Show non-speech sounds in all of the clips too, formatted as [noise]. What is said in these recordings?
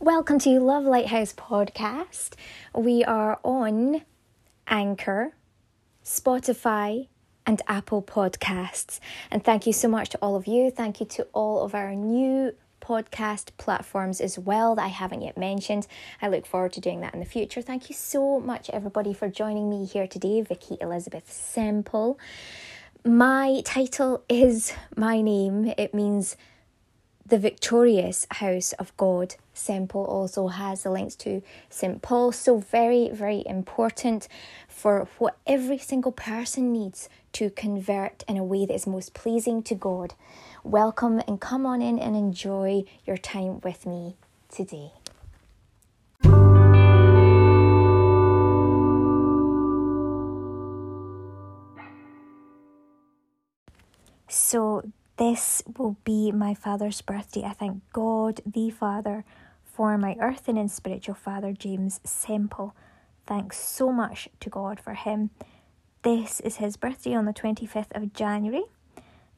Welcome to Love Lighthouse Podcast. We are on Anchor, Spotify, and Apple Podcasts. And thank you so much to all of you. Thank you to all of our new podcast platforms as well that I haven't yet mentioned. I look forward to doing that in the future. Thank you so much, everybody, for joining me here today. Vikki Elizabeth Semple. My title is my name, it means the victorious house of God. Semple also has the links to St. Paul, so very, very important for what every single person needs to convert in a way that is most pleasing to God. Welcome and come on in and enjoy your time with me today. So, this will be my father's birthday. I thank God the Father for my earthen and spiritual father, James Semple. Thanks so much to God for him. This is his birthday on the 25th of January.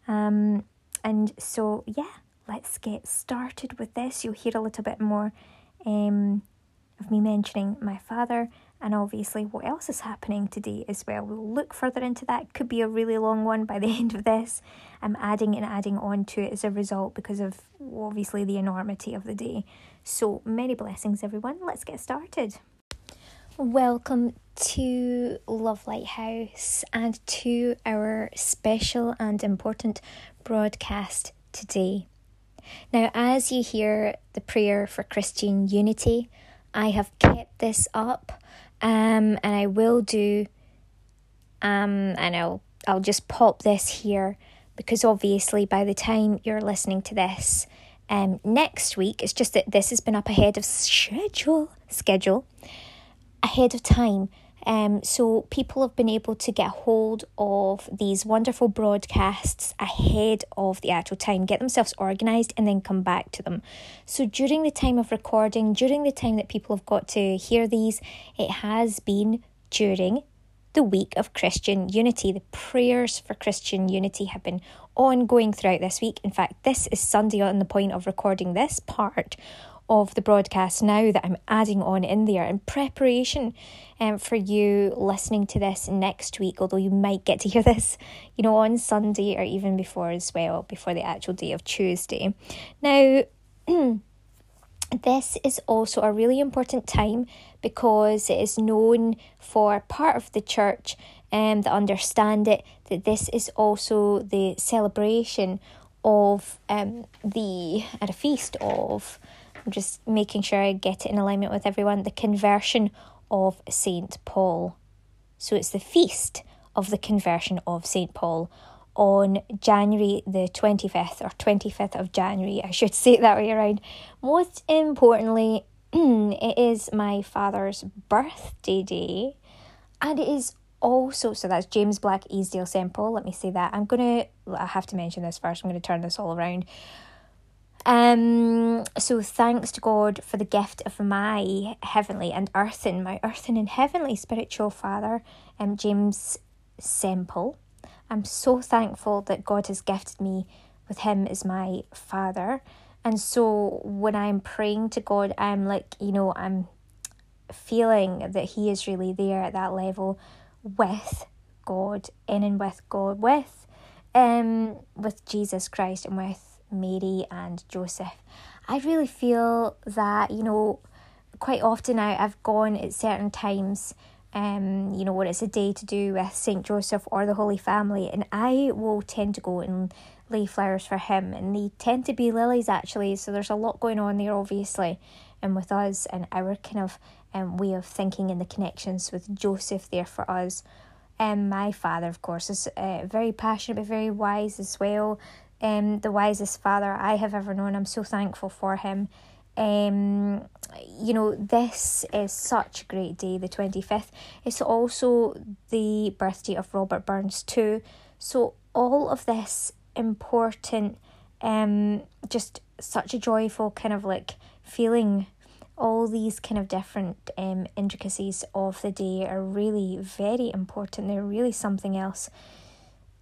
Um, and so, yeah, let's get started with this. You'll hear a little bit more um, of me mentioning my father and obviously what else is happening today as well. We'll look further into that. Could be a really long one by the [laughs] end of this. I'm adding and adding on to it as a result because of obviously the enormity of the day. So many blessings, everyone. Let's get started. Welcome to Love Lighthouse and to our special and important broadcast today. Now, as you hear the prayer for Christian unity, I have kept this up um, and I will do, um, and I'll, I'll just pop this here because obviously by the time you're listening to this, um, next week, it's just that this has been up ahead of schedule, schedule, ahead of time. Um, so people have been able to get hold of these wonderful broadcasts ahead of the actual time, get themselves organised, and then come back to them. So during the time of recording, during the time that people have got to hear these, it has been during the week of Christian unity. The prayers for Christian unity have been ongoing throughout this week. In fact, this is Sunday on the point of recording this part of the broadcast now that I'm adding on in there in preparation um, for you listening to this next week, although you might get to [laughs] hear this, you know, on Sunday or even before as well, before the actual day of Tuesday. Now, [clears throat] this is also a really important time because it is known for part of the church um, that understand it that this is also the celebration of um, the at a feast of I'm just making sure I get it in alignment with everyone. The conversion of St. Paul. So it's the feast of the conversion of St. Paul on January the 25th or 25th of January. I should [laughs] say it that way around. Most importantly, [clears throat] it is my father's birthday day and it is also so that's James Black Easdale Semple. Let me say that. I'm gonna I have to mention this first. I'm gonna turn this all around. Um, so thanks to God for the gift of my heavenly and earthen, my earthen and heavenly spiritual father, um, James Semple. I'm so thankful that God has gifted me with him as my father. And so when I'm praying to God, I'm like, you know, I'm feeling that he is really there at that level with God, in and with God, with um with Jesus Christ and with Mary and Joseph. I really feel that, you know, quite often I, I've gone at certain times, um, you know, when it's a day to do with St. Joseph or the Holy Family, and I will tend to go and lay flowers for him, and they tend to be lilies actually, so there's a lot going on there, obviously, and with us and our kind of um, way of thinking and the connections with Joseph there for us. Um, my father, of course, is uh, very passionate but very wise as well um, the wisest father I have ever known. I'm so thankful for him. Um, you know, this is such a great day, the 25th. It's also the birthday of Robert Burns, too. So, all of this important, um, just such a joyful kind of like feeling. All these kind of different um, intricacies of the day are really very important. They're really something else.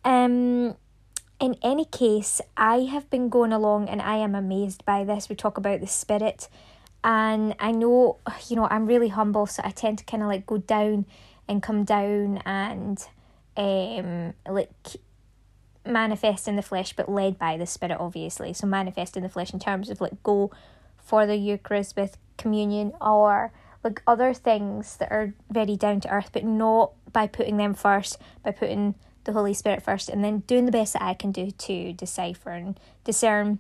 Um, in any case, I have been going along and I am amazed by this. We talk about the spirit and I know, you know, I'm really humble, so I tend to kind of like go down and come down and um like manifest in the flesh but led by the spirit obviously so manifest in the flesh in terms of like go for the eucharist with communion or like other things that are very down to earth but not by putting them first by putting the holy spirit first and then doing the best that i can do to decipher and discern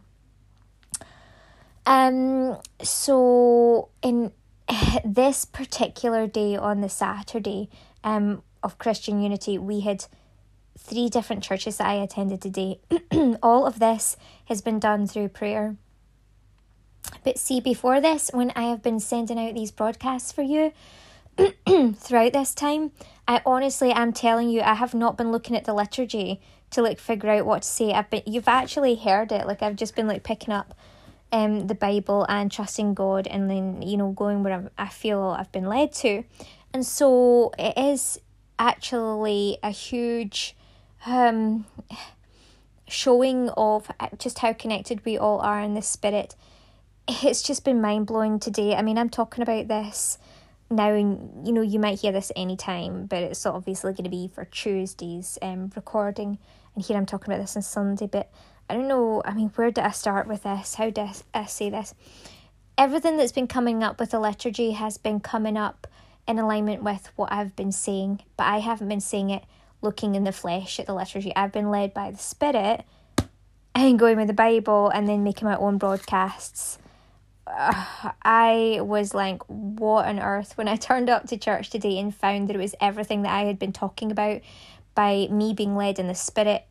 um so in [laughs] this particular day on the saturday um of christian unity we had three different churches that I attended today. [clears throat] All of this has been done through prayer. But see, before this, when I have been sending out these broadcasts for you [clears throat] throughout this time, I honestly am telling you, I have not been looking at the liturgy to like figure out what to say. I've been, you've actually heard it. Like I've just been like picking up um the Bible and trusting God, and then you know going where i I feel I've been led to, and so it is actually a huge um, showing of just how connected we all are in the spirit. It's just been mind blowing today. I mean, I'm talking about this now, you know, you might hear this any time, but it's obviously going to be for Tuesday's um, recording. And here I'm talking about this on Sunday, but I don't know. I mean, where did I start with this? How did I say this? Everything that's been coming up with the liturgy has been coming up in alignment with what I've been saying, but I haven't been saying it looking in the flesh at the liturgy. I've been led by the Spirit and going with the Bible and then making my own broadcasts. Uh, I was like, what on earth? When I [laughs] turned up to church today and found that it was everything that I had been talking about by me being led in the Spirit,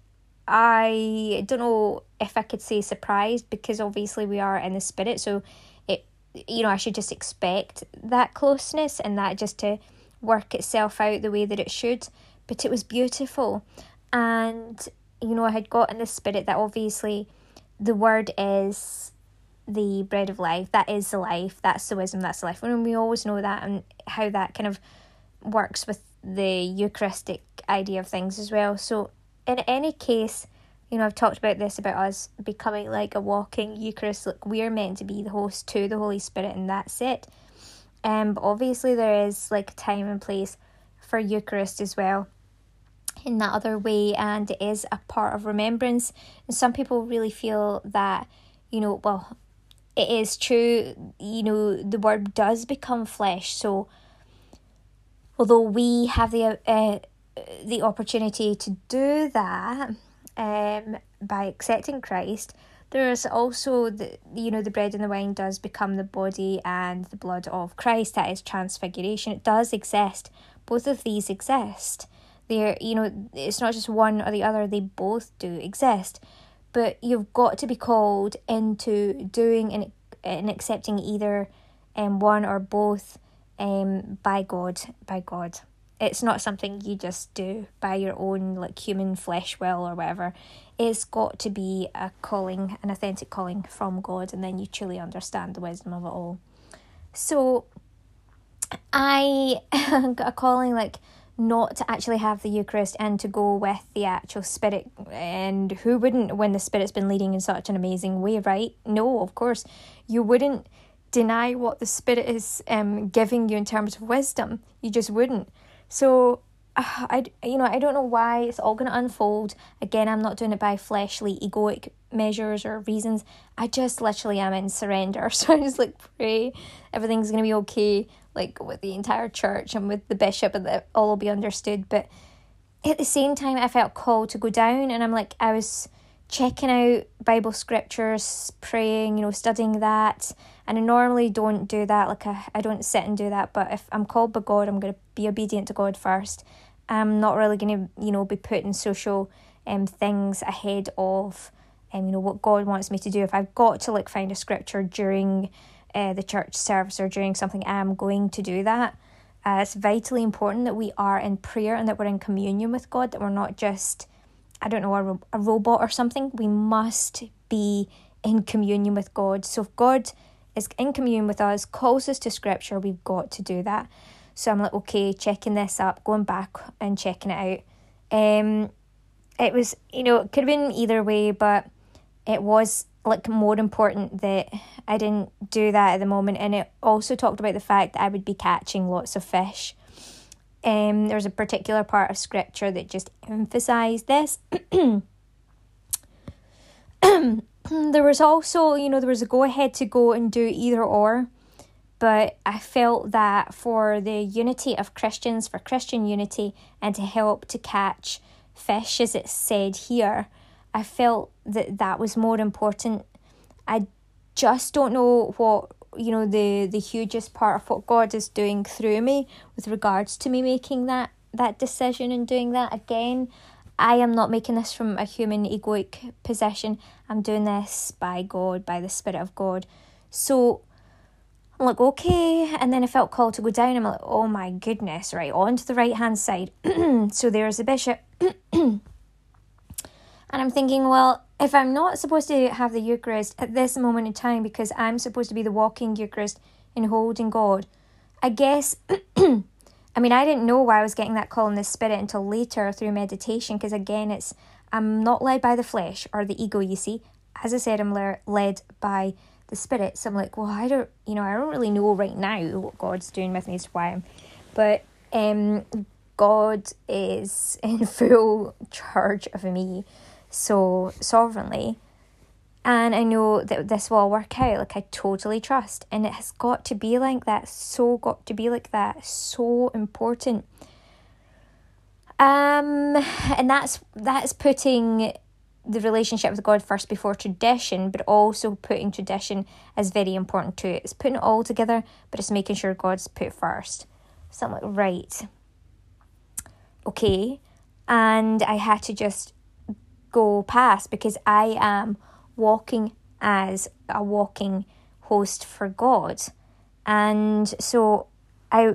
I don't know if I could say surprised because obviously we are in the Spirit. So it, you know, I should just expect that closeness and that just to work itself out the way that it should but it was beautiful. And, you know, I had got in the spirit that obviously the word is the bread of life. That is the life. That's the wisdom. That's the life. And we always know that and how that kind of works with the Eucharistic idea of things as well. So, in any case, you know, I've talked about this about us becoming like a walking Eucharist. We're meant to be the host to the Holy Spirit, and that's it. Um, but obviously there is like time and place for Eucharist as well in that other way and it is a part of remembrance and some people really feel that you know well it is true you know the word does become flesh. So although we have the uh, the opportunity to do that um by accepting Christ there's also the you know the bread and the wine does become the body and the blood of Christ. That is transfiguration. It does exist. Both of these exist. They're, you know, it's not just one or the other, they both do exist. But you've got to be called into doing and, and accepting either um, one or both um, by God, by God. It's not something you just do by your own like human flesh will or whatever. It's got to be a calling, an authentic calling from God, and then you truly understand the wisdom of it all. So I [laughs] got a calling like not to actually have the Eucharist and to go with the actual Spirit. And who wouldn't when the Spirit's been leading in such an amazing way, right? No, of course. You wouldn't deny what the Spirit is um, giving you in terms of wisdom. You just wouldn't. So, uh, I, you know, I don't know why it's all going to unfold. Again, I'm not doing it by fleshly, egoic measures or reasons. I just literally am in surrender. [laughs] So I just like pray everything's going to be okay like with the entire church and with the bishop and that all will be understood but at the same time i felt called to go down and i'm like i was checking out bible scriptures praying you know studying that and i normally don't do that like i, I don't sit and do that but if i'm called by god i'm going to be obedient to god first i'm not really going to you know be putting social um things ahead of um you know what god wants me to do if i've got to like find a scripture during uh, the church service or during something, I'm going to do that. Uh, it's vitally important that we are in prayer and that we're in communion with God, that we're not just, I don't know, a, ro- a robot or something. We must be in communion with God. So if God is in communion with us, calls us to scripture, we've got to do that. So I'm like, okay, checking this up, going back and checking it out. Um, it was, you know, it could have been either way, but it was like more important that I didn't do that at the moment and it also talked about the fact that I would be catching lots of fish. Um there was a particular part of scripture that just emphasized this. [clears throat] Mm, there was also, you know, there was a go ahead to go and do either or, but I felt that for the unity of Christians, for Christian unity, and to help to catch fish, as it said here, I felt that that was more important. I just don't know what you know the the hugest part of what God is doing through me with regards to me making that that decision and doing that again. I am not making this from a human egoic position. I'm doing this by God, by the Spirit of God. So I'm like, okay. And then I felt called to go down. I'm like, oh my goodness, right, on to the right hand side. [clears throat] so there's the bishop. [clears throat] and I'm thinking, well, if I'm not supposed to have the Eucharist at this moment in time because I'm supposed to be the walking Eucharist in holding God, I guess [clears throat] I mean, I didn't know why I was getting that call in the spirit until later through meditation, because again, it's I'm not led by the flesh or the ego. You see, as I said, I'm le- led by the spirit. So I'm like, well, I don't, you know, I don't really know right now what God's doing with me as to why I'm, but um, God is [laughs] in full charge of me, so sovereignly. And I know that this will work out. Like, I totally trust. And it has got to be like that. So, got to be like that. So important. Um, and that's that's putting the relationship with God first before tradition, but also putting tradition as very important too. It's putting it all together, but it's making sure God's put first. So I'm like, right, okay. And I had to just go past because I am walking as a walking host for God. And so I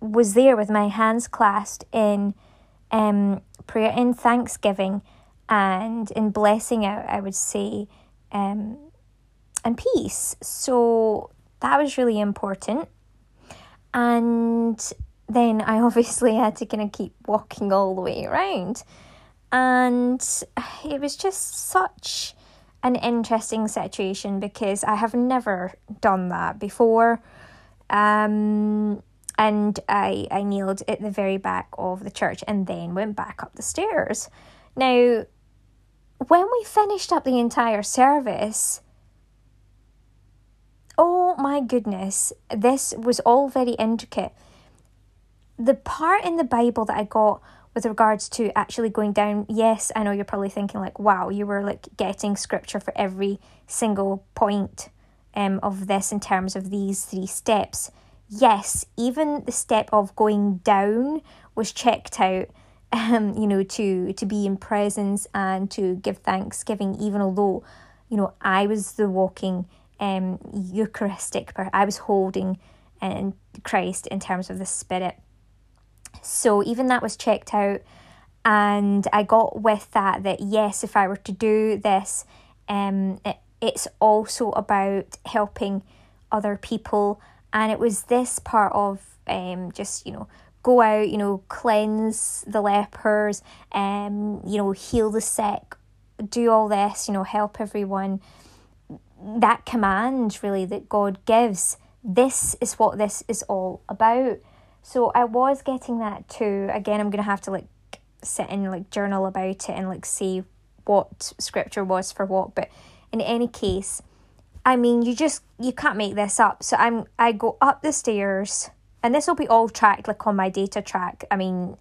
was there with my hands clasped in um, prayer in thanksgiving and in blessing I, I would say um, and peace. So that was really important. And then I [laughs] obviously had to kind of keep walking all the way around. And it was just such an interesting situation because I have never done that before. Um, and I, I kneeled at the very back of the church and then went back up the stairs. Now, when we finished up the entire service, oh my goodness, this was all very intricate. The part in the Bible that I got with regards to actually going down, yes, I know you're probably thinking like, wow, you were like getting scripture for every single point um, of this in terms of these three steps. Yes, even the step of going down was checked out. [laughs] Um, you know, to to be in presence and to give thanksgiving, even although, you know, I was the walking um Eucharistic, I was holding and um, Christ in terms of the Spirit so even that was checked out, and I got with that that yes, if I were to do this, um, it, it's also about helping other people, and it was this part of um, just you know go out, you know, cleanse the lepers, um, you know, heal the sick, do all this, you know, help everyone. That command really that God gives. This is what this is all about. So I was getting that too. Again, I'm gonna have to like sit and like journal about it and like see what scripture was for what. But in any case, I mean, you just you can't make this up. So I'm I go up the stairs, and this will be all tracked like on my data track. I mean,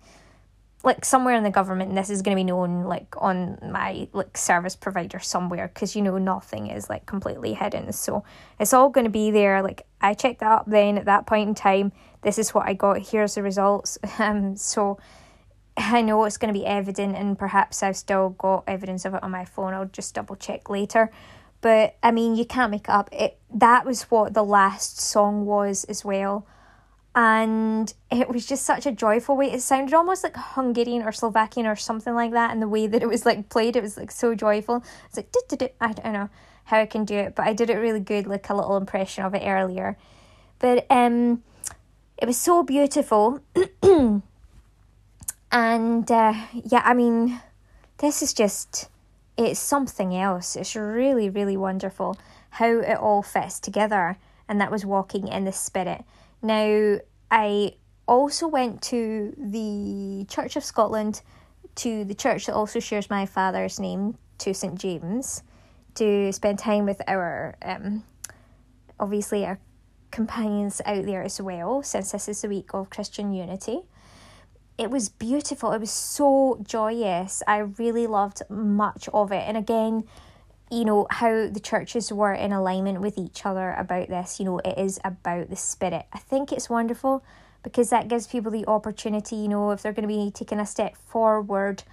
like somewhere in the government this is going to be known like on my like service provider somewhere because you know nothing is like completely hidden so it's all going to be there like i checked that up then at that point in time this is what i got here's the results [laughs] um so i know it's going to be evident and perhaps i've still got evidence of it on my phone i'll just double check later but i mean you can't make it up it that was what the last song was as well and it was just such a joyful way. It sounded almost like Hungarian or Slovakian or something like that, and the way that it was like played, it was like so joyful. It's like I don't know how I can do it, but I did it really good, like a little impression of it earlier. But um, it was so beautiful, [clears throat] and uh, yeah, I mean, this is just it's something else. It's really, really wonderful how it all fits together. And that was walking in the Spirit. Now, I also went to the Church of Scotland, to the church that also shares my father's name, to St James, to spend time with our, um, obviously, our companions out there as well, since this is the week of Christian unity. It was beautiful. It was so joyous. I really loved much of it. And again, you know, how the churches were in alignment with each other about this. You know, it is about the spirit. I think it's wonderful because that gives people the opportunity, you know, if they're going to be taking a step forward,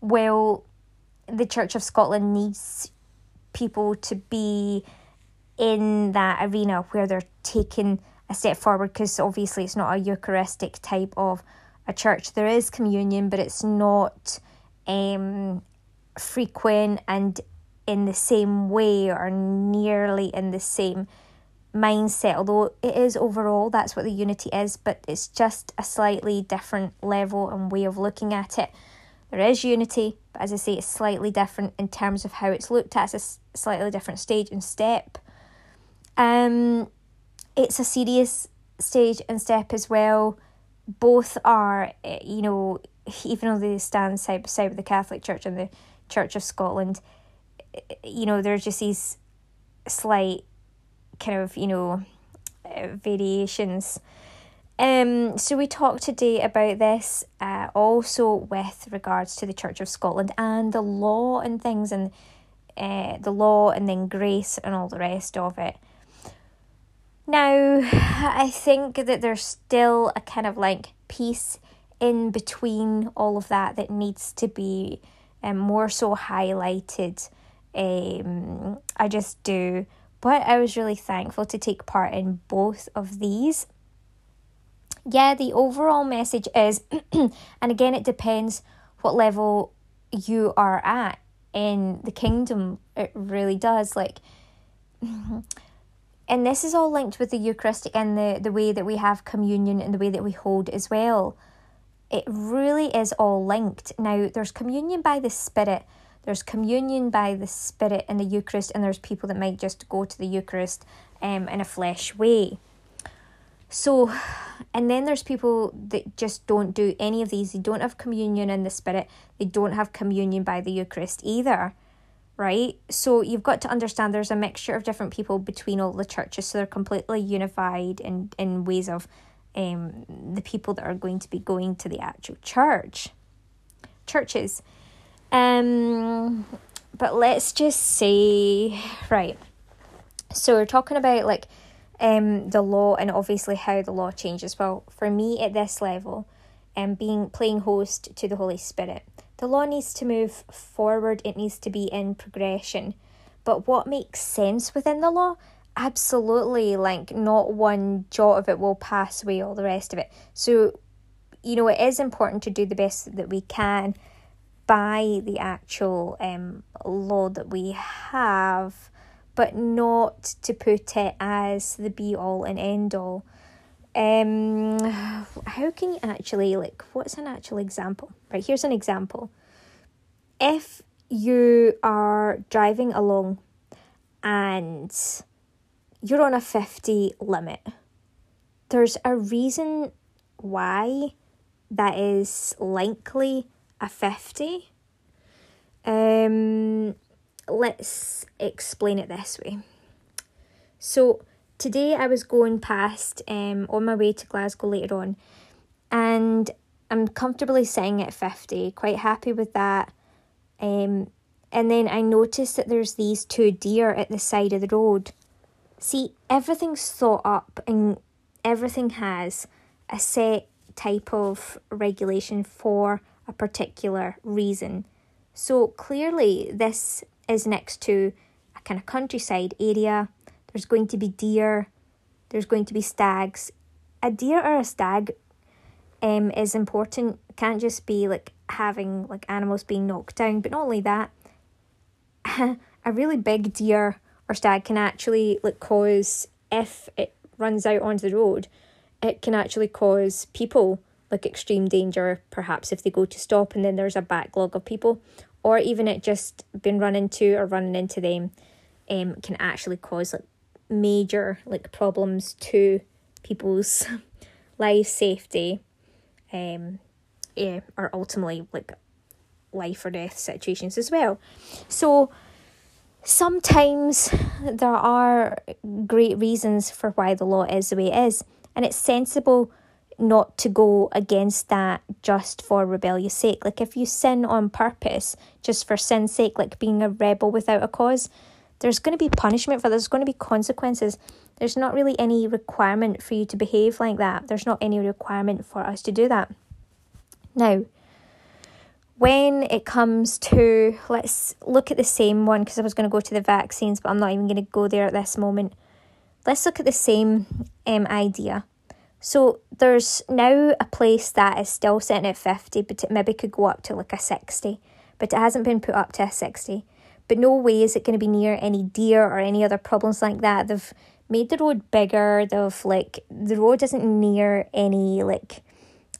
well, the Church of Scotland needs people to be in that arena where they're taking a step forward because obviously it's not a Eucharistic type of a church. There is communion, but it's not um, frequent and in the same way or nearly in the same mindset, although it is overall, that's what the unity is, but it's just a slightly different level and way of looking at it. There is unity, but as I say, it's slightly different in terms of how it's looked at. It's a slightly different stage and step. Um, it's a serious stage and step as well. Both are, eh, you know, even though they stand side by side with the Catholic Church and the Church of Scotland, eh, you know, there's just these slight kind of, you know, uh, variations. Um, so we talked today about this uh, also with regards to the Church of Scotland and the law and things and uh, the law and then grace and all the rest of it. Now, [sighs] I think that there's still a kind of like piece in between all of that that needs to be um, more so highlighted. Um, I just do. But I was really thankful to take part in both of these. Yeah, the overall message is, [clears throat] and again, it depends what level you are at in the kingdom. It really does. Like, [laughs] and this is all linked with the Eucharistic and the, the way that we have communion and the way that we hold as well. It really is all linked. Now, there's communion by the Spirit, there's communion by the Spirit in the Eucharist, and there's people that might just go to the Eucharist um, in a flesh way. So, and then there's people that just don't do any of these. They don't have communion in the Spirit, they don't have communion by the Eucharist either right? So you've got to understand there's a mixture of different people between all the churches, so they're completely unified in, in ways of um, the people that are going to be going to the actual church, churches. Um, but let's just say, right. So we're talking about like um the law and obviously how the law changes. Well, for me at this level, um, being playing host to the Holy Spirit the law needs to move forward, it needs to be in progression. But what makes sense within the law? Absolutely, like not one jot of it will pass away, all the rest of it. So, you know, it is important to do the best that we can by the actual um, law that we have, but not to put it as the be all and end all. Um, how can you actually like? What's an actual example? Right here's an example. If you are driving along and you're on a 50 limit, there's a reason why that is likely a 50. Um, let's explain it this way. So, today I was going past um on my way to Glasgow later on and I'm comfortably sitting at 50, quite happy with that. Um and then I noticed that there's these two deer at the side of the road. See, everything's thought up and everything has a set type of regulation for a particular reason. So clearly, this is next to a kind of countryside area there's going to be deer, there's going to be stags. A deer or a stag um, is important. It can't just be like having like animals being knocked down, but not only that, [laughs] a really big deer or stag can actually like cause if it runs out onto the road, it can actually cause people like extreme danger, perhaps if they go to stop and then there's a backlog of people, or even it just been run into or running into them um, can actually cause like major like problems to people's [laughs] life safety um yeah or ultimately like life or death situations as well. So sometimes there are great reasons for why the law is the way it is and it's sensible not to go against that just for rebellious sake. Like if you sin on purpose just for sin's sake like being a rebel without a cause there's going to be punishment for there's going to be consequences. There's not really any requirement for you to behave like that. There's not any requirement for us to do that. Now when it comes to let's look at the same one because i was going to go to the vaccines but i'm not even going to go there at this moment. Let's look at the same um, idea. So there's now a place that is still sitting at 50 but it maybe could go up to like a 60 but it hasn't been put up to a 60 but no way is it going to be near any deer or any other problems like that. They've made the road bigger. They've like the road isn't near any like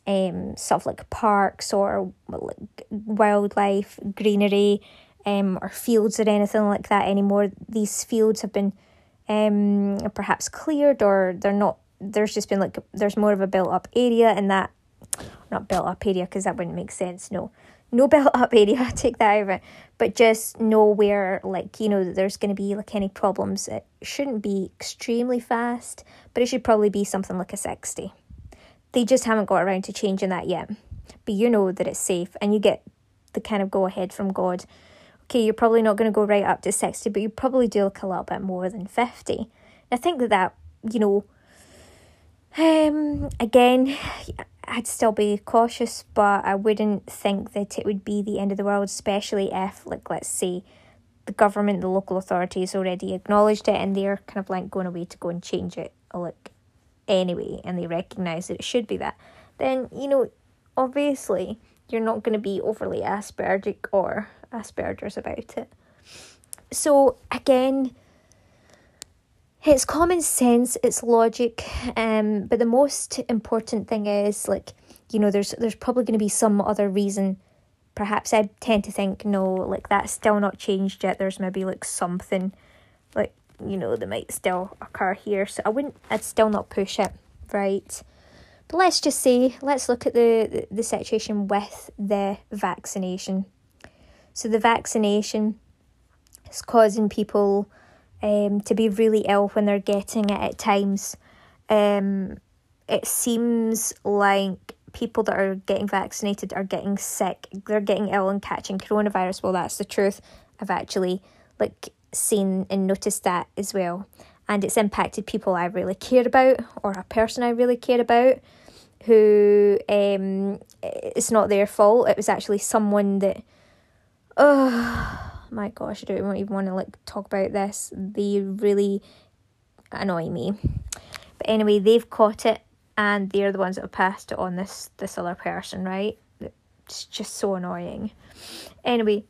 um stuff like parks or like wildlife, greenery, um or fields or anything like that anymore. These fields have been um perhaps cleared or they're not there's just been like there's more of a built up area in that not built up area because that wouldn't make sense no no [laughs] built up area, take that out but just know where, like, you know, there's going to be like any problems. It shouldn't be extremely fast, but it should probably be something like a 60. They just haven't got around to changing that yet. But you know that it's safe and you get the kind of go ahead from God. Okay, you're probably not going to go right up to 60, but you probably do look a little bit more than 50. I think that that, you know, um, again, I'd still be cautious, but I wouldn't think that it would be the end of the world, especially if, like, let's say, the government, the local authorities already acknowledged it and they're kind of like going away to go and change it, like, anyway, and they recognise that it should be that. Then, you know, obviously, you're not going to be overly aspergic or Asperger's about it. So, again, it's common sense, it's logic, um, but the most important thing is like, you know, there's there's probably going to be some other reason. Perhaps I tend to think no, like that's still not changed yet. There's maybe like something, like you know, that might still occur here. So I wouldn't, I'd still not push it, right? But let's just say, let's look at the the, the situation with the vaccination. So the vaccination is causing people um, to be really ill when they're getting it at times. Um, it seems like people that are getting vaccinated are getting sick. They're getting ill and catching coronavirus. Well, that's the truth. I've actually like seen and noticed that as well. And it's impacted people I really care about or a person I really care about who um it's not their fault. It was actually someone that oh my gosh, I don't even want to like talk about this. They really annoy me. But anyway, they've caught it and they're the ones that have passed it on this this other person, right? It's just so annoying. Anyway,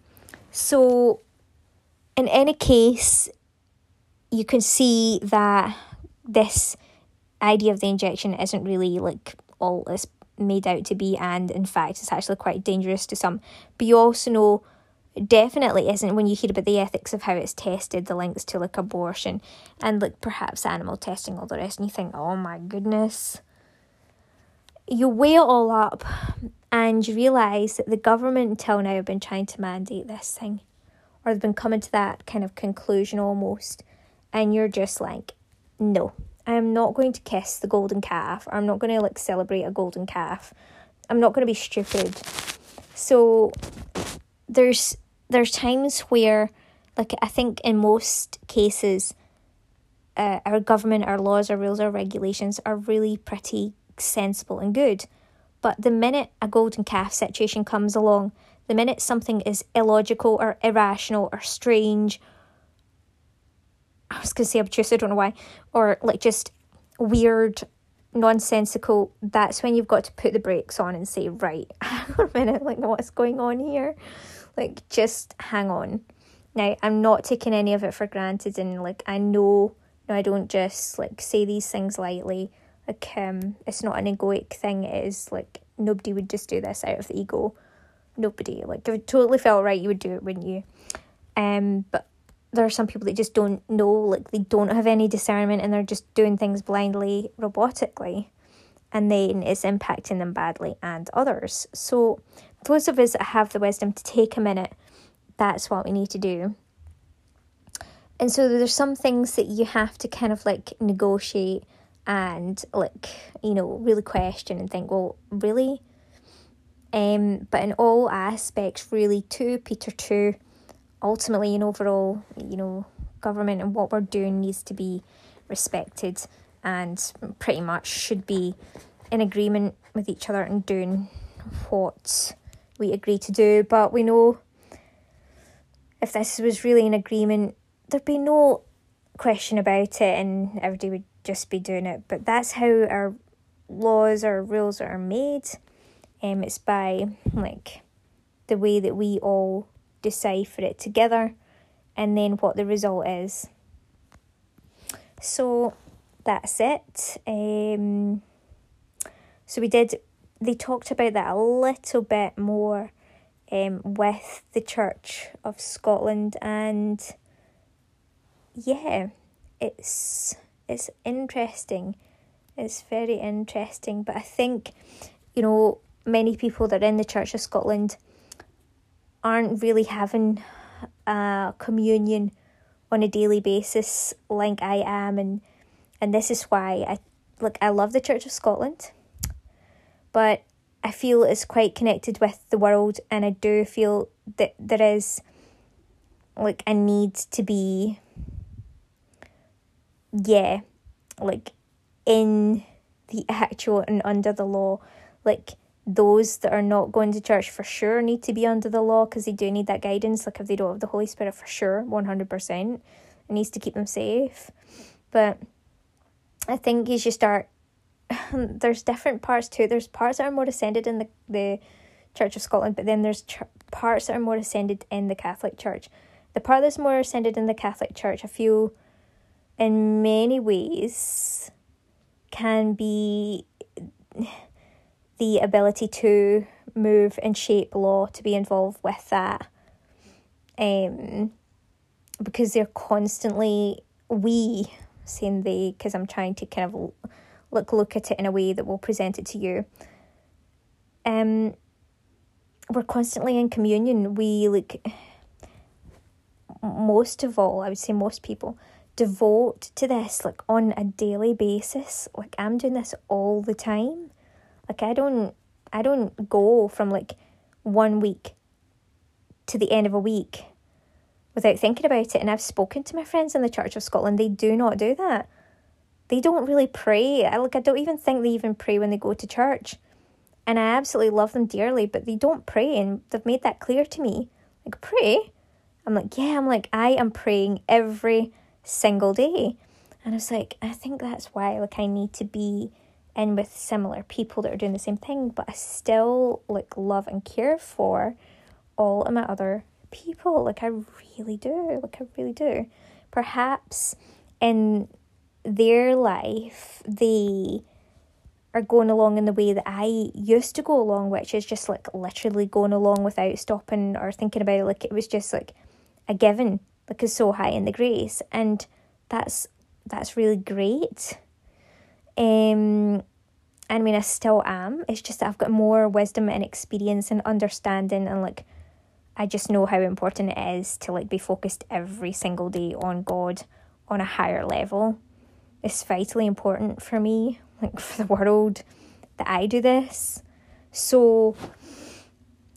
so in any case, you can see that this idea of the injection isn't really like all it's made out to be, and in fact, it's actually quite dangerous to some. But you also know definitely isn't when you hear about the ethics of how it's tested, the links to like abortion and like perhaps animal testing, all the rest, and you think, oh my goodness. You weigh it all up and you realise that the government until now have been trying to mandate this thing. Or they've been coming to that kind of conclusion almost. And you're just like, no, I'm not going to kiss the golden calf, I'm not going to like celebrate a golden calf. I'm not going to be stupid. So there's there's times where, like, I think in most cases, uh, our government, our laws, our rules, our regulations are really pretty sensible and good. But the minute a golden calf situation comes along, the minute something is illogical or irrational or strange, I was going to say obtuse, I don't know why, or like just weird, nonsensical, that's when you've got to put the brakes on and say, right, [laughs] hang on a minute, like, what's going on here? Like, just hang on. Now, I'm not taking any of it for granted, and like, I know, no, I don't just like say these things lightly. Like, um, it's not an egoic thing. It is like nobody would just do this out of the ego. nobody. Like if it totally felt right, you would do it, wouldn't you? Um, but there are some people that just don't know, like they don't have any discernment and they're just doing things blindly, robotically, and then it's impacting them badly and others. So, those of us that have the wisdom to take a minute, that's what we need to do. And so, there's some things that you have to kind of like negotiate and like, you know, really question and think, well, really? Um, but in all aspects, really, 2 Peter 2 ultimately and overall, you know, government and what we're doing needs to be respected and pretty much should be in agreement with each other and doing what we agree to do. But we know if this was really an agreement, there'd be no question about it and everybody would just be doing it. But that's how our laws or rules are made. Um, it's by like the way that we all decipher it together and then what the result is. So that's it. Um, so we did, they talked about that a little bit more um, with the Church of Scotland and yeah, it's it's interesting. It's very interesting, but I think you know many people that are in the Church of Scotland aren't really having a communion on a daily basis like I am and and this is why I like I love the Church of Scotland but I feel it's quite connected with the world and I do feel that there is like a need to be yeah like in the [laughs] actual and under the law like those that are not going to church for sure need to be under the law because they do need that guidance. Like if they don't have the Holy Spirit for sure, 100%, it needs to keep them safe. But I think as you start, [laughs] there's different parts too. There's parts that are more ascended in the, the Church of Scotland, but then there's ch- parts that are more ascended in the Catholic Church. The part that's more ascended in the Catholic Church, I feel in many ways can be [sighs] the ability to move and shape law to be involved with that um because they're constantly we saying they because i'm trying to kind of look look at it in a way that will present it to you. Um we're constantly in communion. We like most of all i would say most people devote to this like on a daily basis. Like i'm doing this all the time. Like I don't I don't go from like one week to the end of a week without thinking about it. And I've spoken to my friends in the Church of Scotland, they do not do that. They don't really pray. I like I don't even think they even pray when they go to church. And I absolutely love them dearly, but they don't pray and they've made that clear to me. Like pray? I'm like, yeah, I'm like, I am praying every single day. And I was like, I think that's why like I need to be in with similar people that are doing the same thing, but I still like love and care for all of my other people. Like I really do. Like I really do. Perhaps in their life they are going along in the way that I used to go along, which is just like literally going along without stopping or thinking about it. Like it was just like a given, like it's so high in the grace. And that's that's really great. Um, and I mean, I still am. It's just that I've got more wisdom and experience and understanding, and like, I just know how important it is to like be focused every single day on God on a higher level. It's vitally important for me, like for the world, that I do this. So,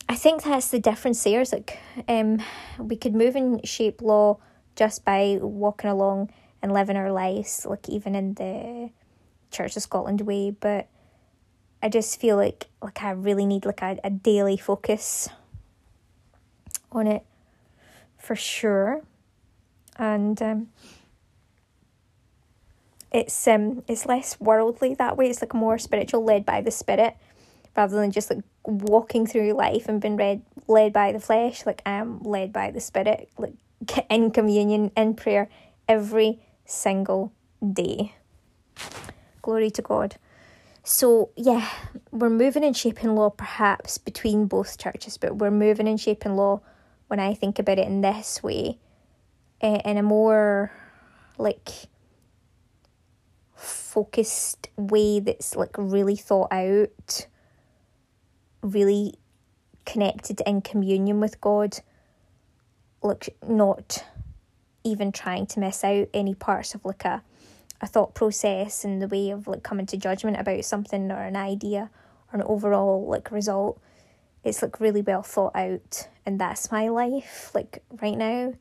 I think that's the difference there. Is like, um, we could move and shape law just by walking along and living our lives, like even in the Church of Scotland way, but I just feel like like I really need like a, a daily focus on it for sure. And um it's um it's less worldly that way. It's like more spiritual, led by the spirit, rather than just like walking through life and being read led by the flesh. Like I am led by the spirit, like [laughs] in communion, in prayer every single day. Glory to God. So, yeah, we're moving and shaping law perhaps between both churches, but we're moving and shaping law when I think about it in this way, eh, in a more like focused way that's like really thought out, really connected in communion with God, like not even trying to miss out any parts of like a a thought process and the way of like coming to judgment about something or an idea or an overall like result. It's like really well thought out and that's my life like right now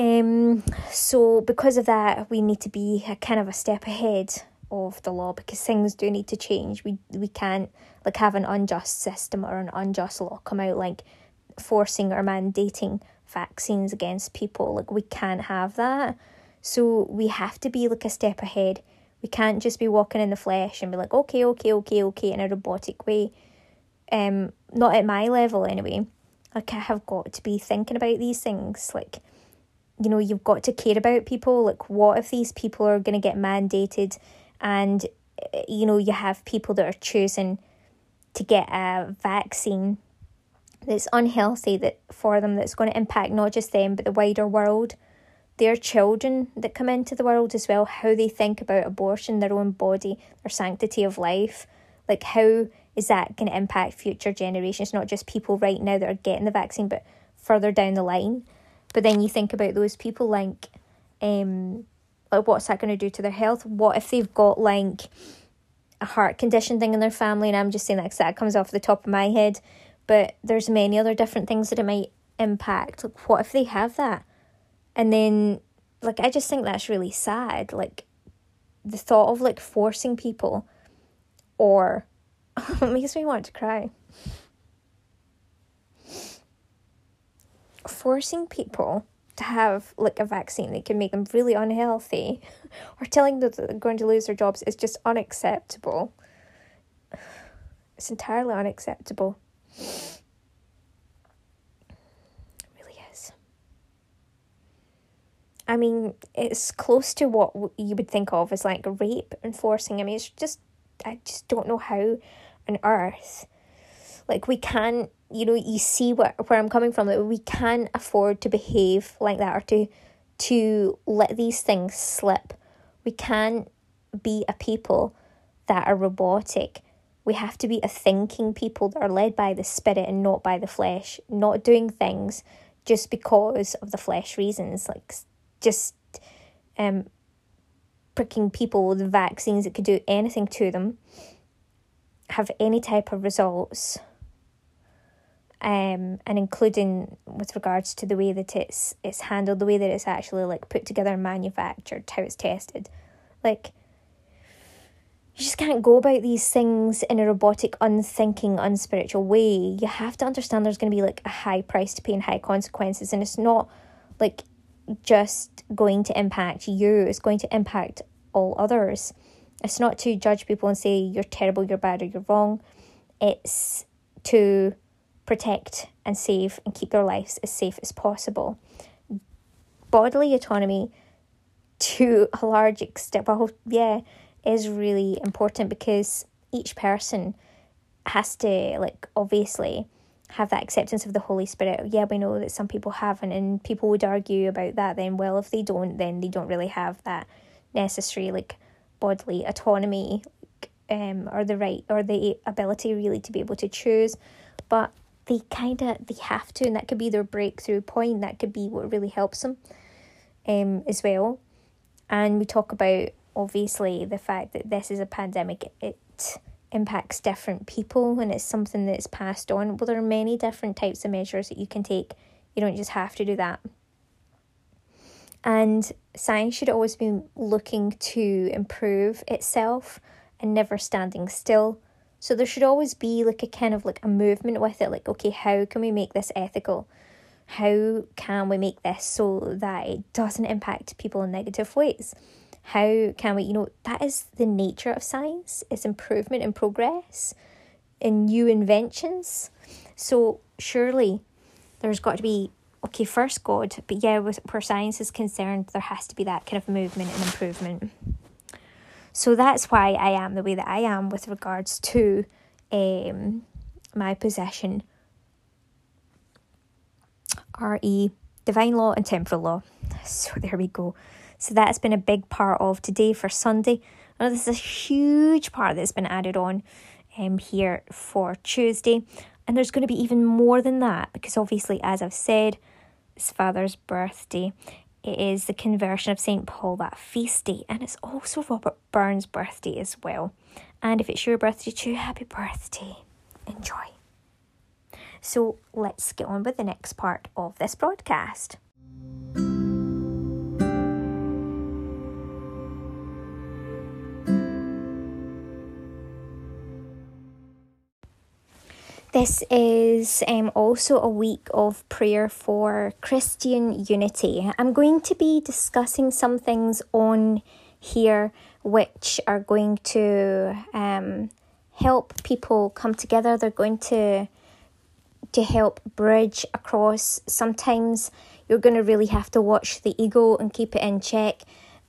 um so because of that we need to be a kind of a step ahead of the law because things do need to change. We we can't like have an unjust system or an unjust law come out like forcing or mandating vaccines against people. Like we can't have that. So we have to be like a step ahead. We can't just be walking in the flesh and be like okay okay okay okay in a robotic way. Um not at my level anyway. Like i have got to be thinking about these things. Like you know you've got to care about people. Like what if these people are going to get mandated? And eh, you know you have people that are choosing to get a vaccine that's unhealthy that for them that's going to impact not just them but the wider world. Their children that come into the world as well how they think about abortion their own body their sanctity of life. Like how is that going to impact future generations? Not just people right now that are getting the vaccine but further down the line but then you think about those people like um like what's that going to do to their health? What if they've got like a heart condition thing in their family? And i'm just saying that because that comes off the top of my head. But there's many other different things that it might impact. Like what if they have that? And then like i just think that's really sad. Like the thought of like forcing people or [laughs] makes me want to cry forcing people to have like a vaccine that can make them really unhealthy [laughs] or telling them that they're going to lose their jobs is just unacceptable. It's entirely unacceptable. It really is. I mean, it's close to what you would think of as like rape and forcing. I mean, it's just, I just don't know how on earth. Like, we can't you know you see where where I'm coming from that we can't afford to behave like that or to to let these things slip. We can't be a people that are robotic. We have to be a thinking people that are led by the spirit and not by the flesh, not doing things just because of the flesh reasons, like just um pricking people with vaccines that could do anything to them, have any type of results um, and including with regards to the way that it's it's handled, the way that it's actually like put together manufactured, how it's tested. Like you just can't go about these things in a robotic, unthinking, unspiritual way. You have to understand there's gonna be like a high price to pay and high consequences, and it's not like just going to impact you, it's going to impact all others. It's not to judge people and say you're terrible, you're bad, or you're wrong. It's to protect and save and keep their lives as safe as possible. Bodily autonomy, to a large extent, well, yeah, is really important because each person has to, like, obviously have that acceptance of the Holy Spirit. Yeah, we know that some people haven't, and people would argue about that. Then, well, if they don't, then they don't really have that necessary, like, bodily autonomy, um, or the right or the ability really to be able to choose. But they kind of they have to and that could be their breakthrough point that could be what really helps them um as well. And we talk about obviously the fact that this is a pandemic it impacts different people and it's something that's passed on. Well there are many different types of measures that you can take. You don't just have to do that. And science should always be looking to improve itself and never standing still so there should always be like a kind of like a movement with it, like, okay, how can we make this ethical? How can we make this so that it doesn't impact people in negative ways? How can we, you know, that is the nature of science, it's improvement and progress in new inventions. So surely there's got to be okay, first God, but yeah, where science is concerned, there has to be that kind of movement and improvement. So that's why I am the way that I am with regards to um, my possession. RE, divine law and temporal law. [laughs] So there we go. So that's been a big part of today for Sunday. I know this is a huge part that's been added on um, here for Tuesday. And there's going to be even more than that because obviously, as I've said, it's Father's birthday. It is the conversion of St. Paul, that feast day, and it's also Robert Burns' birthday as well. And if it's your birthday too, happy birthday. Enjoy. So let's get on with the next part of this broadcast. This is um, also a week of prayer for Christian unity. I'm going to be discussing some things on here which are going to um, help people come together. They're going to to help bridge across. Sometimes you're going to really have to watch the ego and keep it in check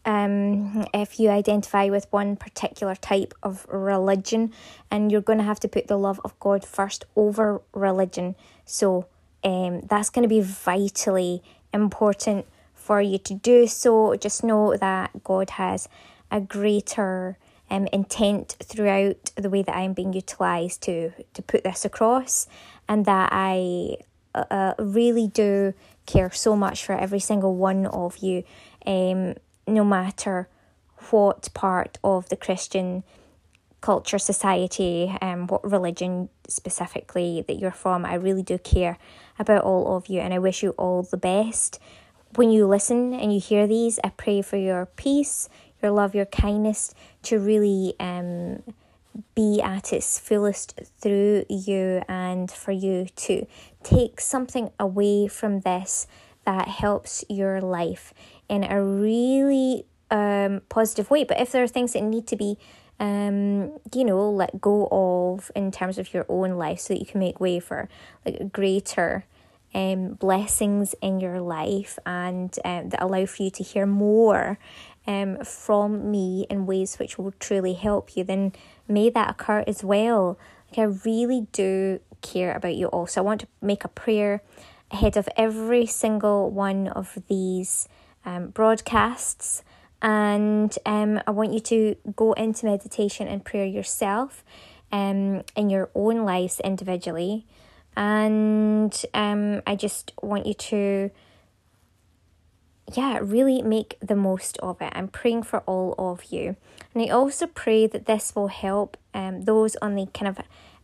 um, if you identify with one particular type of religion, and you're going to have to put the love of God first over religion. So um, that's going to be vitally important for you to do so. Just know that God has a greater um, intent throughout the way that I'm being utilized to to put this across, and that I uh, uh really do care so much for every single one of you. Um, no matter what part of the Christian culture, society, um, what religion specifically that you're from. I really do care about all of you and I wish you all the best. When you listen and you hear these, I pray for your peace, your love, your kindness to really um, be at its fullest through you and for you to take something away from this that helps your life in a really um, positive way. But if there are things that need to be, um, you know, let go of in terms of your own life so that you can make way for like greater um, blessings in your life and um, that allow for you to hear more um, from me in ways which will truly help you, then may that occur as well. Like, I really do care about you all. So, I want to make a prayer ahead of every single one of these um, broadcasts. And um, I want you to go into meditation and prayer yourself um, in your own lives individually. And um, I just want you to, yeah, really make the most of it. I'm praying for all of you. And I also pray that this will help um, those on the kind of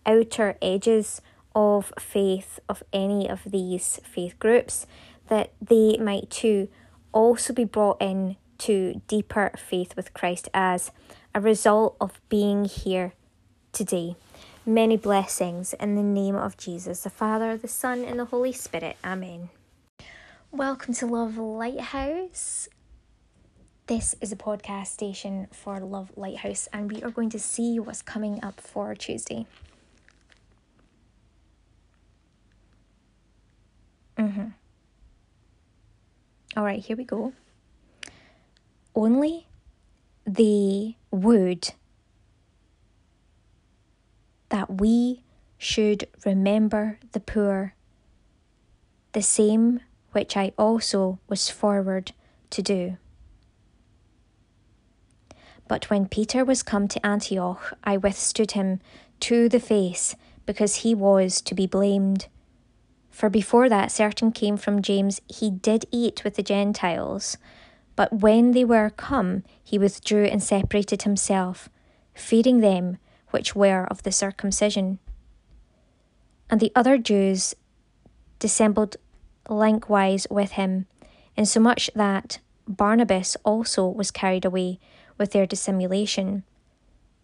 outer edges of faith, of any of these faith groups, that they might too also be brought in to deeper faith with Christ as a result of being here today. Many blessings in the name of Jesus, the Father, the Son, and the Holy Spirit. Amen. Welcome to Love Lighthouse. This is a podcast station for Love Lighthouse, and we are going to see what's coming up for Tuesday. Mm-hmm. All right, here we go. Only the would that we should remember the poor, the same which I also was forward to do. But when Peter was come to Antioch, I withstood him to the face, because he was to be blamed. For before that, certain came from James, he did eat with the Gentiles. But when they were come, he withdrew and separated himself, feeding them which were of the circumcision. And the other Jews dissembled likewise with him, insomuch that Barnabas also was carried away with their dissimulation.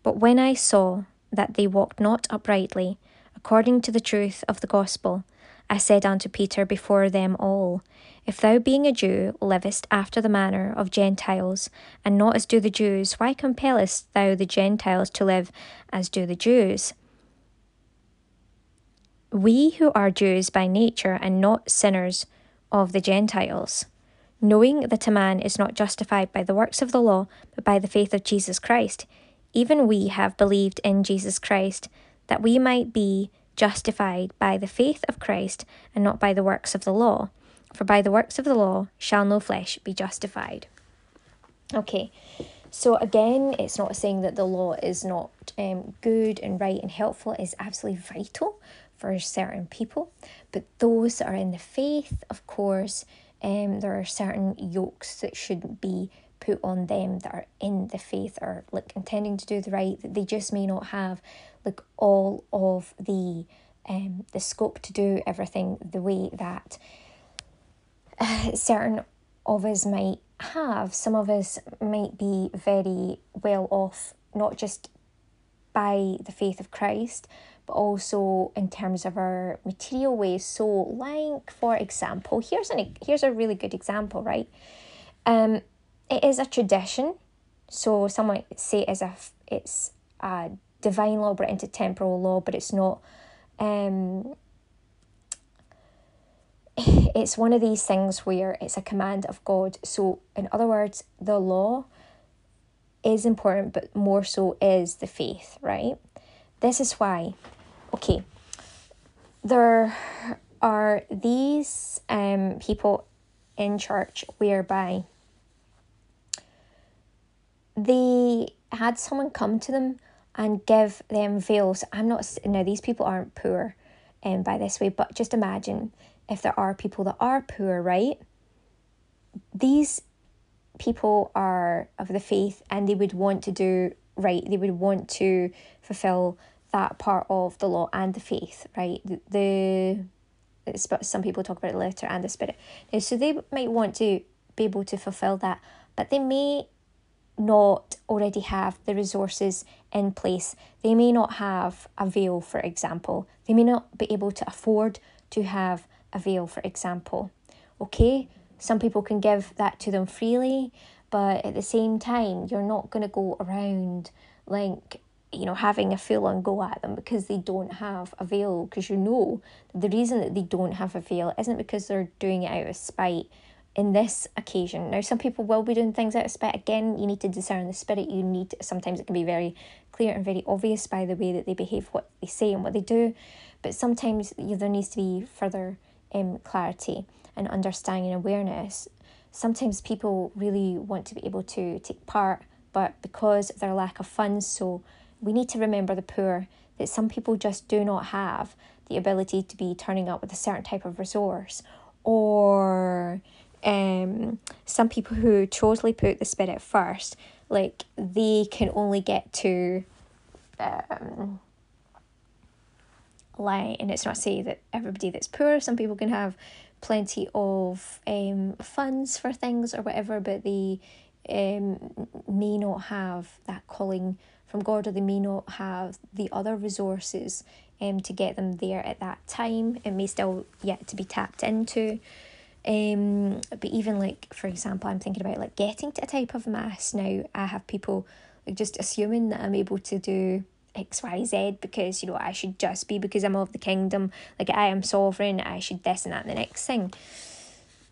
But when I saw that they walked not uprightly, according to the truth of the gospel, I said unto Peter before them all, If thou, being a Jew, livest after the manner of Gentiles, and not as do the Jews, why compellest thou the Gentiles to live as do the Jews? We who are Jews by nature and not sinners of the Gentiles, knowing that a man is not justified by the works of the law, but by the faith of Jesus Christ. Even we have believed in Jesus Christ, that we might be justified by the faith of Christ and not by the works of the law. For by the works of the law shall no flesh be justified. Okay, so again, it's not saying that the law is not um, good and right and helpful, it's absolutely vital for certain people. But those that are in the faith, of course, um, there are certain yokes that shouldn't be put on them that are in the faith or like intending to do the right that they just may not have like all of the um the scope to do everything the way that uh, certain of us might have some of us might be very well off not just by the faith of Christ but also in terms of our material ways. So, like for example, here's an here's a really good example, right? Um, it is a tradition. So some might say as if it's a divine law but into temporal law, but it's not. Um, [sighs] it's one of these things where it's a command of God. So, in other words, the law is important, but more so is the faith, right? This is why okay, there are these um, people in church whereby they had someone come to them and give them veils. I'm not now these people aren't poor um by this way, but just imagine if there are people that are poor, right? These people are of the faith and they would want to do right, they would want to fulfill that part of the law and the faith, right? The, the some people talk about the letter and the spirit. Now, so they might want to be able to fulfill that, but they may not already have the resources in place. They may not have a veil, for example. They may not be able to afford to have a veil, for example. Okay, some people can give that to them freely, but at the same time, you're not going to go around like you know, having a full on go at them because they don't have a veil. Because you know, the reason that they don't have a veil isn't because they're doing it out of spite in this occasion. Now, some people will be doing things out of spite. Again, you need to discern the spirit. You need, to, sometimes it can be very clear and very obvious by the way that they behave, what they say, and what they do. But sometimes you there needs to be further um, clarity and understanding and awareness. Sometimes people really want to be able to take part, but because of their lack of funds, so we need to remember the poor that some people just do not have the ability to be turning up with a certain type of resource or um, some people who totally put the spirit first like they can only get to um, lie and it's not to say that everybody that's poor some people can have plenty of um, funds for things or whatever but they um, may not have that calling from God, or they may not have the other resources um, to get them there at that time. It may still yet to be tapped into. Um, but even like for example, I'm thinking about like getting to a type of mass now. I have people like just assuming that I'm able to do X, Y, Z because you know I should just be because I'm of the kingdom. Like I am sovereign. I should this and that and the next thing.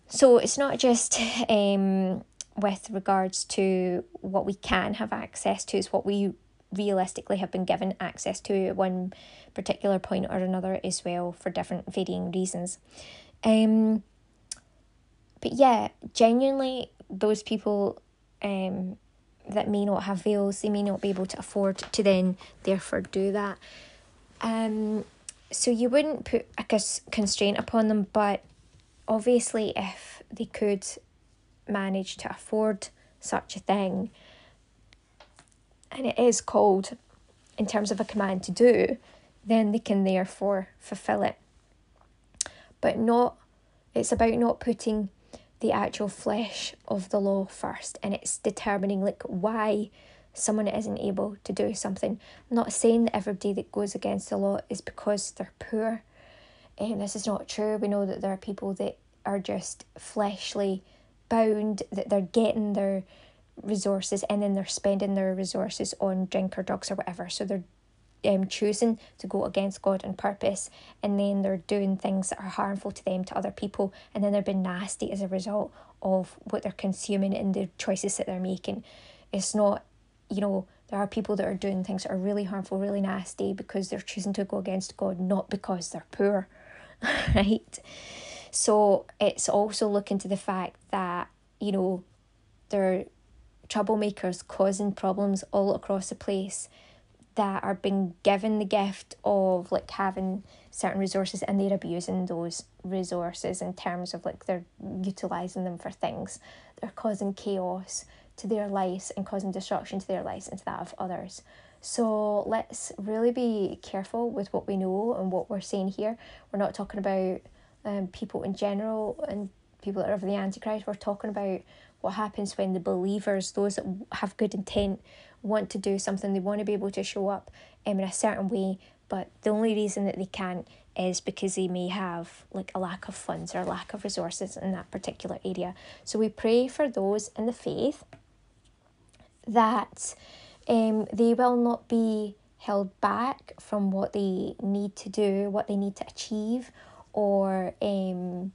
So it's not just um with regards to what we can have access to, is what we realistically have been given access to at one particular point or another as well for different varying reasons. Um, but yeah, genuinely, those people um, that may not have veils, they may not be able to afford to then therefore do that. Um, so you wouldn't put a constraint upon them, but obviously, if they could manage to afford such a thing, and it is called in terms of a command to do, then they can therefore fulfill it. But not, it's about not putting the actual flesh of the law first and it's determining like why someone isn't able to do something. I'm not saying that everybody that goes against the law is because they're poor. And um, this is not true. We know that there are people that are just fleshly bound, that they're getting their resources and then they're spending their resources on drink or drugs or whatever. So they're um, choosing to go against God and purpose, and then they're doing things that are harmful to them, to other people, and then they're being nasty as a result of what they're consuming and the choices that they're making. It's not, you know, there are people that are doing things that are really harmful, really nasty because they're choosing to go against God, not because they're poor, [laughs] right? So it's also looking to the fact that, you know, they're troublemakers causing problems all across the place that are being given the gift of like having certain resources and they're abusing those resources in terms of like they're utilizing them for things they're causing chaos to their lives and causing destruction to their lives and to that of others. So let's really be careful with what we know and what we're saying here. We're not talking about um, people in general and people that are of the antichrist. We're talking about what happens when the believers those that have good intent want to do something, they want to be able to show up um, in a certain way, but the only reason that they can't is because they may have like a lack of funds or a lack of resources in that particular area. So we pray for those in the faith that um, they will not be held back from what they need to do, what they need to achieve, or um,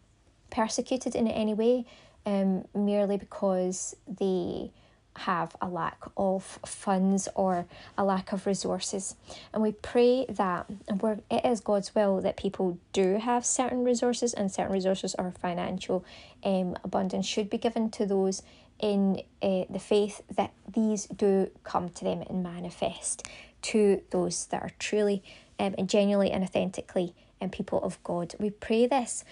persecuted in any way um, merely because they have a lack of funds or a lack of resources. And we pray that it is God's will that people do have certain resources, and certain resources or financial um, abundance should be given to those in uh, the faith that these do come to them and manifest to those that are truly um, and genuinely and authentically and um, people of God. We pray this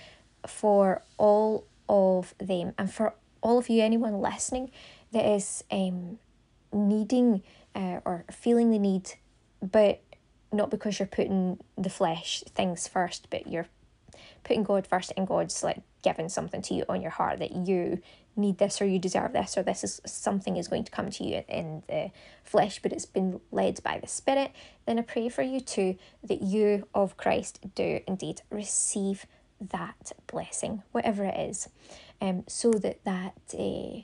for all of them. And for all of you, anyone listening that is um, needing uh, or feeling the need, but not because you're putting the flesh things first, but you're putting God first and God's like giving something to you on your heart that you need this or you deserve this or this is something is going to come to you in the flesh but it's been led by the spirit then i pray for you too that you of christ do indeed receive that blessing whatever it is um so that that uh,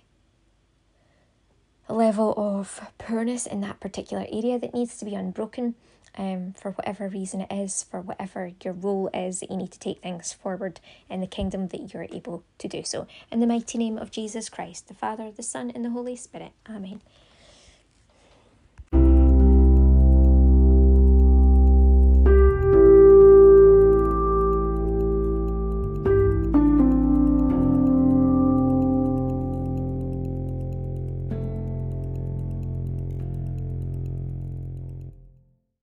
level of poorness in that particular area that needs to be unbroken um, for whatever reason it is, for whatever your role is, that you need to take things forward in the kingdom that you're able to do so. In the mighty name of Jesus Christ, the Father, the Son, and the Holy Spirit. Amen.